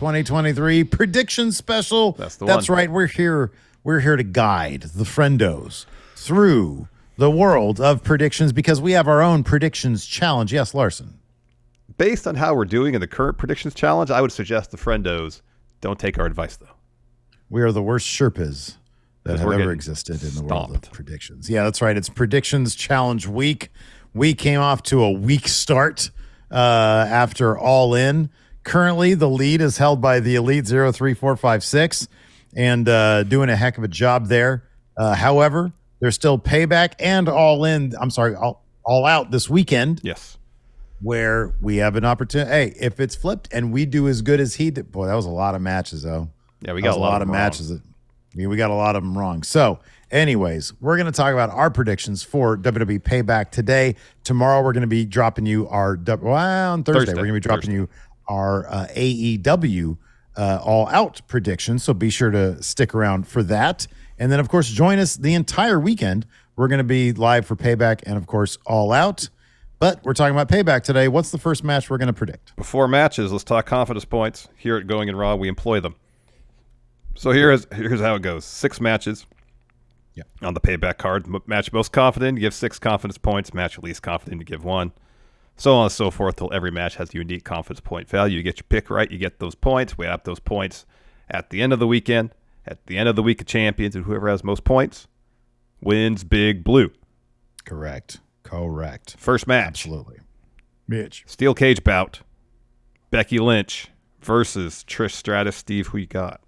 2023 prediction special. That's the That's one. right. We're here. We're here to guide the friendos through the world of predictions because we have our own predictions challenge. Yes, Larson. Based on how we're doing in the current predictions challenge, I would suggest the friendos don't take our advice though. We are the worst Sherpas that have ever existed in the world of predictions. Yeah, that's right. It's predictions challenge week. We came off to a weak start uh, after all in. Currently, the lead is held by the Elite 03456 and uh, doing a heck of a job there. Uh, however, there's still payback and all in. I'm sorry, all, all out this weekend Yes. where we have an opportunity. Hey, if it's flipped and we do as good as he did, boy, that was a lot of matches, though. Yeah, we got a lot, of of matches. That, I mean, we got a lot of them wrong. So, anyways, we're going to talk about our predictions for WWE Payback today. Tomorrow, we're going to be dropping you our well on Thursday. Thursday. We're going to be dropping Thursday. you our uh, AEW uh, All Out prediction. So be sure to stick around for that. And then, of course, join us the entire weekend. We're going to be live for Payback and, of course, All Out. But we're talking about Payback today. What's the first match we're going to predict? Before matches, let's talk confidence points. Here at Going in Raw, we employ them. So here's here's how it goes: six matches. Yeah. On the payback card, match most confident, you give six confidence points. Match least confident, you give one. So on and so forth till every match has a unique confidence point value. You get your pick right, you get those points. We add those points at the end of the weekend, at the end of the week of champions, and whoever has most points wins big blue. Correct. Correct. First match. Absolutely. Mitch. Steel cage bout. Becky Lynch versus Trish Stratus. Steve, who you got?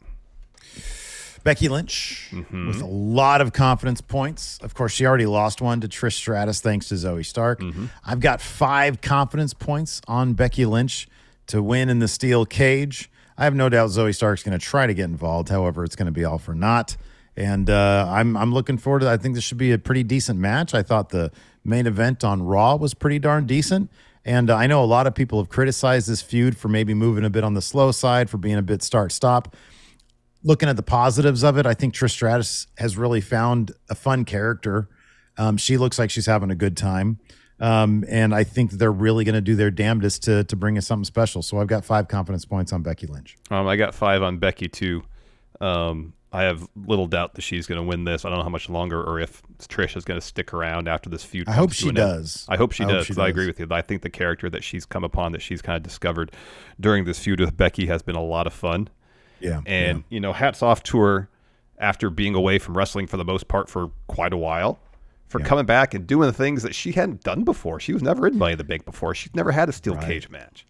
Becky Lynch Mm-hmm. with a lot of confidence points. Of course, she already lost one to Trish Stratus thanks to Zoey Stark. Mm-hmm. I've got five confidence points on Becky Lynch to win in the steel cage. I have no doubt Zoey Stark's going to try to get involved. However, it's going to be all for naught. And uh, I'm I'm looking forward to. I think this should be a pretty decent match. I thought the main event on Raw was pretty darn decent. And uh, I know a lot of people have criticized this feud for maybe moving a bit on the slow side, for being a bit start stop looking at the positives of it, I think Trish Stratus has really found a fun character. Um, she looks like she's having a good time. Um, and I think they're really going to do their damnedest to, to bring us something special. So I've got five confidence points on Becky Lynch. Um, I got five on Becky too. Um, I have little doubt that she's going to win this. I don't know how much longer or if Trish is going to stick around after this feud. I hope she does. I hope she I hope does. she 'cause I agree with you. I think the character that she's come upon, that she's kind of discovered during this feud with Becky, has been a lot of fun. Yeah. And you know, hats off to her after being away from wrestling for the most part for quite a while, for Yeah. coming back and doing the things that she hadn't done before. She was never in Money in the Bank before. She's never had a steel Right. cage match.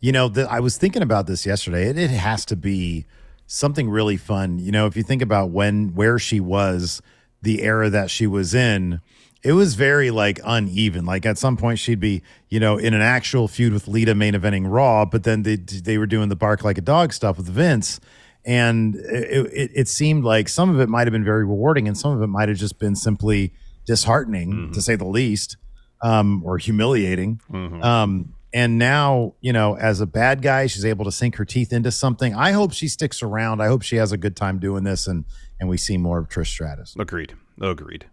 You know, the, I was thinking about this yesterday. It, it has to be something really fun. You know, if you think about when where she was, the era that she was in, it was very like uneven. Like at some point she'd be, you know, in an actual feud with Lita main eventing Raw, but then they they were doing the bark like a dog stuff with Vince. And it, it, it seemed like some of it might have been very rewarding, and some of it might have just been simply disheartening, to say the least, um, or humiliating. Um, And now, you know, as a bad guy, she's able to sink her teeth into something. I hope she sticks around. I hope she has a good time doing this and and we see more of Trish Stratus. Agreed. Agreed.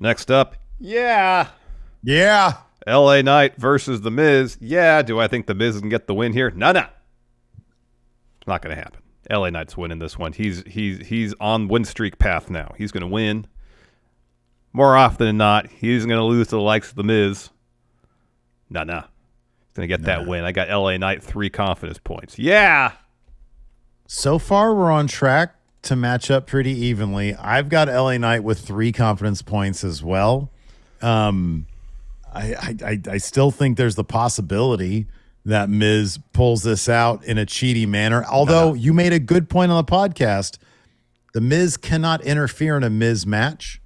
Next up, yeah. Yeah. LA Knight versus The Miz. Yeah, do I think The Miz can get the win here? No, no. Not going to happen. LA Knight's winning this one. He's he's he's on win streak path now. He's going to win. More often than not, he's going to lose to the likes of The Miz. No, no. He's going to get that win. I got LA Knight three confidence points. Yeah. So far, we're on track to match up pretty evenly. I've got LA Knight with three confidence points as well. Um, I, I, I, I still think there's the possibility that Miz pulls this out in a cheaty manner. Although you made a good point on the podcast, the Miz cannot interfere in a Miz match,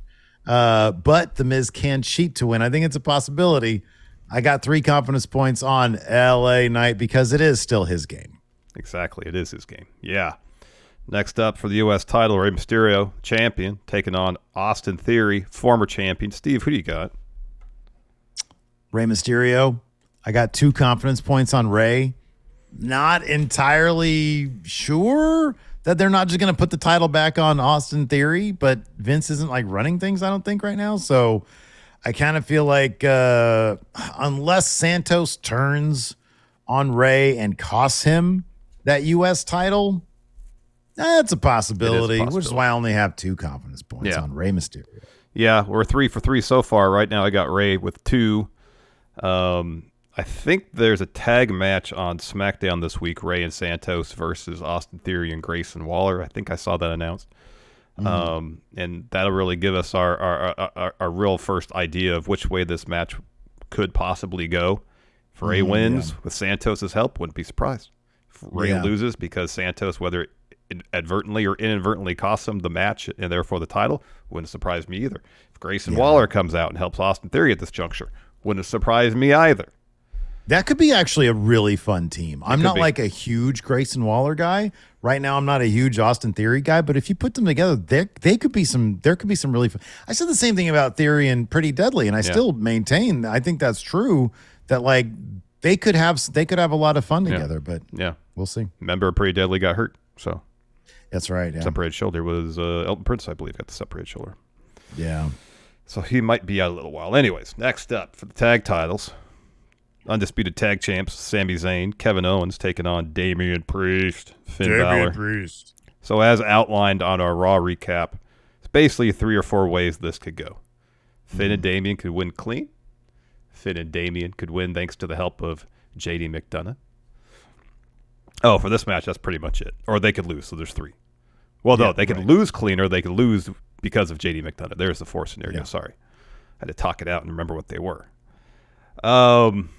uh, but the Miz can cheat to win. I think it's a possibility. I got three confidence points on LA Knight because it is still his game. Exactly. It is his game. Yeah. Next up for the U.S. title, Rey Mysterio, champion, taking on Austin Theory, former champion. Steve, who do you got? Rey Mysterio. I got two confidence points on Rey. Not entirely sure that they're not just going to put the title back on Austin Theory, but Vince isn't like running things, I don't think, right now. So I kind of feel like uh, unless Santos turns on Rey and costs him that U.S. title, that's a possibility, possibility. which is why I only have two confidence points Yeah. on Rey Mysterio. Yeah, we're three for three so far. Right now, I got Rey with two. Um, I think there's a tag match on SmackDown this week: Rey and Santos versus Austin Theory and Grayson Waller. I think I saw that announced. Um, and that'll really give us our our, our our our real first idea of which way this match could possibly go. If Rey wins with Santos's help, wouldn't be surprised. If Rey Yeah. loses because Santos, whether advertently or inadvertently costs him the match and therefore the title, wouldn't surprise me either. If Grayson Waller comes out and helps Austin Theory at this juncture, wouldn't surprise me either. That could be actually a really fun team. I'm not be. like a huge Grayson Waller guy. Right now, I'm not a huge Austin Theory guy, but if you put them together, they they could be some. There could be some really. Fun. I said the same thing about Theory and Pretty Deadly, and I still maintain. I think that's true. That like they could have they could have a lot of fun together, but Yeah. we'll see. Remember, Pretty Deadly got hurt, so That's right. Yeah. separated shoulder was uh, Elton Prince, I believe, got the separated shoulder. yeah. So he might be out a little while. Anyways, next up for the tag titles. Undisputed tag champs Sami Zayn, Kevin Owens taking on Damian Priest, Finn Balor. Priest. So as outlined on our Raw recap, it's basically three or four ways this could go. Finn and Damian could win clean. Finn and Damian could win thanks to the help of JD McDonagh. Oh, for this match, that's pretty much it. Or they could lose, so there's three. Well, no, Yeah, they could right. lose clean or they could lose because of JD McDonagh. There's the four scenario. Yeah. Sorry. I had to talk it out and remember what they were. Um,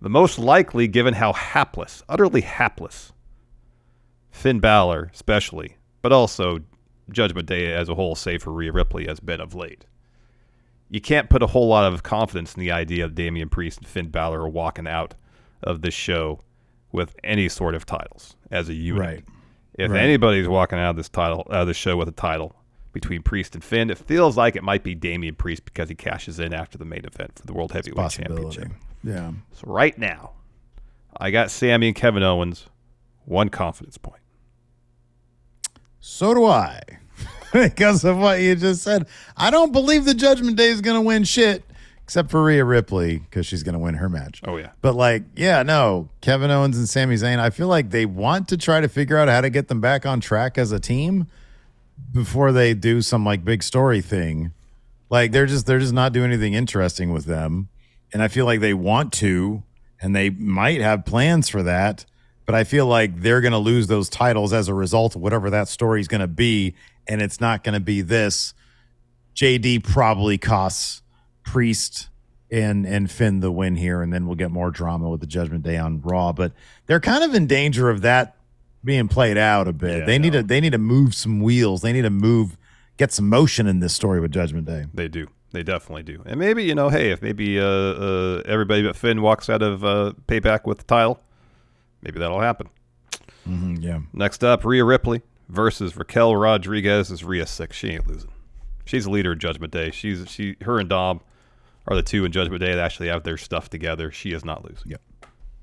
the most likely, given how hapless, utterly hapless, Finn Balor, especially, but also Judgment Day as a whole, save for Rhea Ripley, has been of late. You can't put a whole lot of confidence in the idea of Damian Priest and Finn Balor walking out of this show with any sort of titles as a unit. Right. If Right. anybody's walking out of this title, out of this show with a title between Priest and Finn, it feels like it might be Damian Priest because he cashes in after the main event for the World Heavyweight Championship. Yeah. So right now, I got Sami and Kevin Owens, one confidence point. So do I. because of what you just said. I don't believe the Judgment Day is going to win shit, except for Rhea Ripley, because she's going to win her match. Oh yeah, But like, yeah, no, Kevin Owens and Sami Zayn, I feel like they want to try to figure out how to get them back on track as a team before they do some like big story thing. Like they're just they're just not doing anything interesting with them. And I feel like they want to and they might have plans for that, but I feel like they're going to lose those titles as a result of whatever that story is going to be and it's not going to be this JD probably costs Priest and and Finn the win here, and then we'll get more drama with the Judgment Day on Raw. But they're kind of in danger of that being played out a bit. Yeah, they I need to they need to move some wheels. They need to move, get some motion in this story with Judgment Day. they do. They definitely do. And maybe you know, hey, if maybe uh, uh, everybody but Finn walks out of uh, Payback with the title, maybe that'll happen. Mhm, yeah, Next up, Rhea Ripley versus Raquel Rodriguez. Is Rhea six? She ain't losing. She's a leader of Judgment Day. She's she her and Dom are the two in Judgment Day that actually have their stuff together. She is not losing. Yep.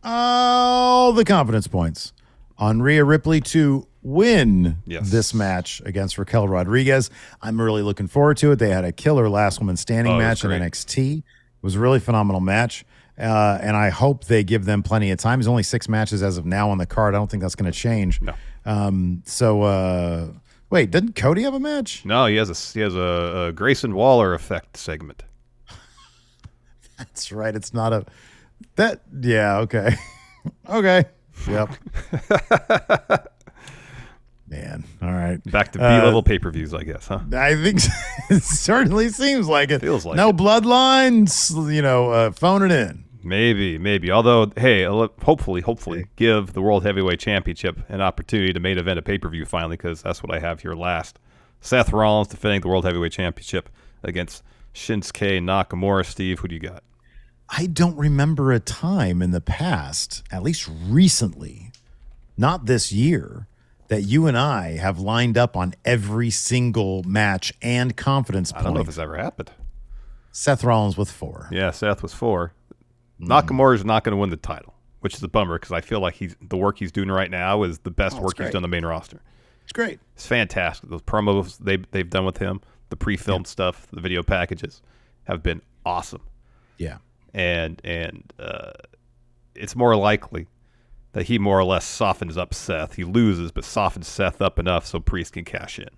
All the confidence points on Rhea Ripley to win Yes. this match against Raquel Rodriguez. I'm really looking forward to it. They had a killer last woman standing Oh, match in. NXT. It was a really phenomenal match. Uh, and I hope they give them plenty of time. There's only six matches as of now on the card. I don't think that's going to change. No. Um, so, uh, wait, didn't Cody have a match? No, he has a he has a, a Grayson Waller effect segment. That's right. It's not a that. Yeah. Okay. okay. Yep. Man. All right. Back to B Uh, level pay per views, I guess, huh? I think it certainly seems like it. Feels like no it. bloodlines. You know, uh, phone it in. Maybe, maybe. Although, hey, hopefully, hopefully, give the World Heavyweight Championship an opportunity to main event a pay per view finally, because that's what I have here last. Seth Rollins defending the World Heavyweight Championship against Shinsuke Nakamura. Steve, who do you got? I don't remember a time in the past, at least recently, not this year, that you and I have lined up on every single match and confidence I don't know if point. it's ever happened. Seth Rollins with four. Yeah, Seth was four. Hmm. Nakamura is not going to win the title, which is a bummer because I feel like he's the work he's doing right now is the best Oh, it's work he's done on the main roster. It's great. It's fantastic. Those promos they they've done with him, the pre-filmed stuff, the video packages have been awesome. Yeah. And and uh, it's more likely that he more or less softens up Seth. He loses, but softens Seth up enough so Priest can cash in,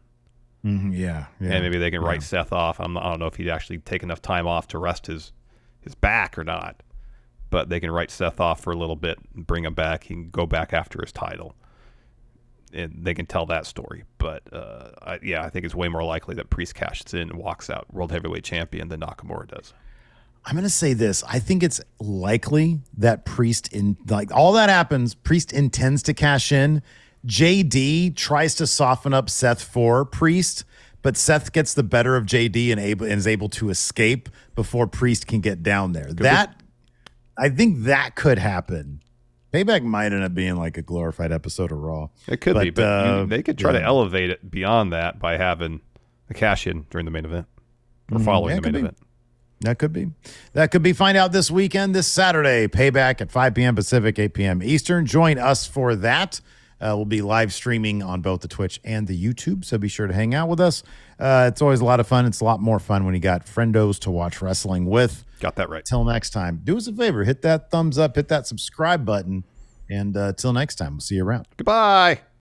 Mhm, yeah. Yeah. and maybe they can Yeah. write Seth off. I'm, I don't know if he'd actually take enough time off to rest his his back or not, but they can write Seth off for a little bit and bring him back. He can go back after his title, and they can tell that story. But uh, I, yeah, I think it's way more likely that Priest cashes in and walks out World Heavyweight Champion than Nakamura does. I'm going to say this. I think it's likely that Priest in like all that happens. Priest intends to cash in. JD tries to soften up Seth for Priest, but Seth gets the better of JD and able and is able to escape before Priest can get down there. that I think that could happen. Payback might end up being like a glorified episode of Raw. It could be, But, but you- uh, they could try to elevate it beyond that by having a cash in during the main event or Mhm. following Yeah, the main event. That could be. That could be. Find out this weekend, this Saturday. Payback at 5 p.m. Pacific, 8 p.m. Eastern. Join us for that. Uh, we'll be live streaming on both the Twitch and the YouTube, so be sure to hang out with us. Uh, it's always a lot of fun. It's a lot more fun when you got friendos to watch wrestling with. Got that right. Till next time, do us a favor, hit that thumbs up, hit that subscribe button, and uh, till next time, we'll see you around. Goodbye.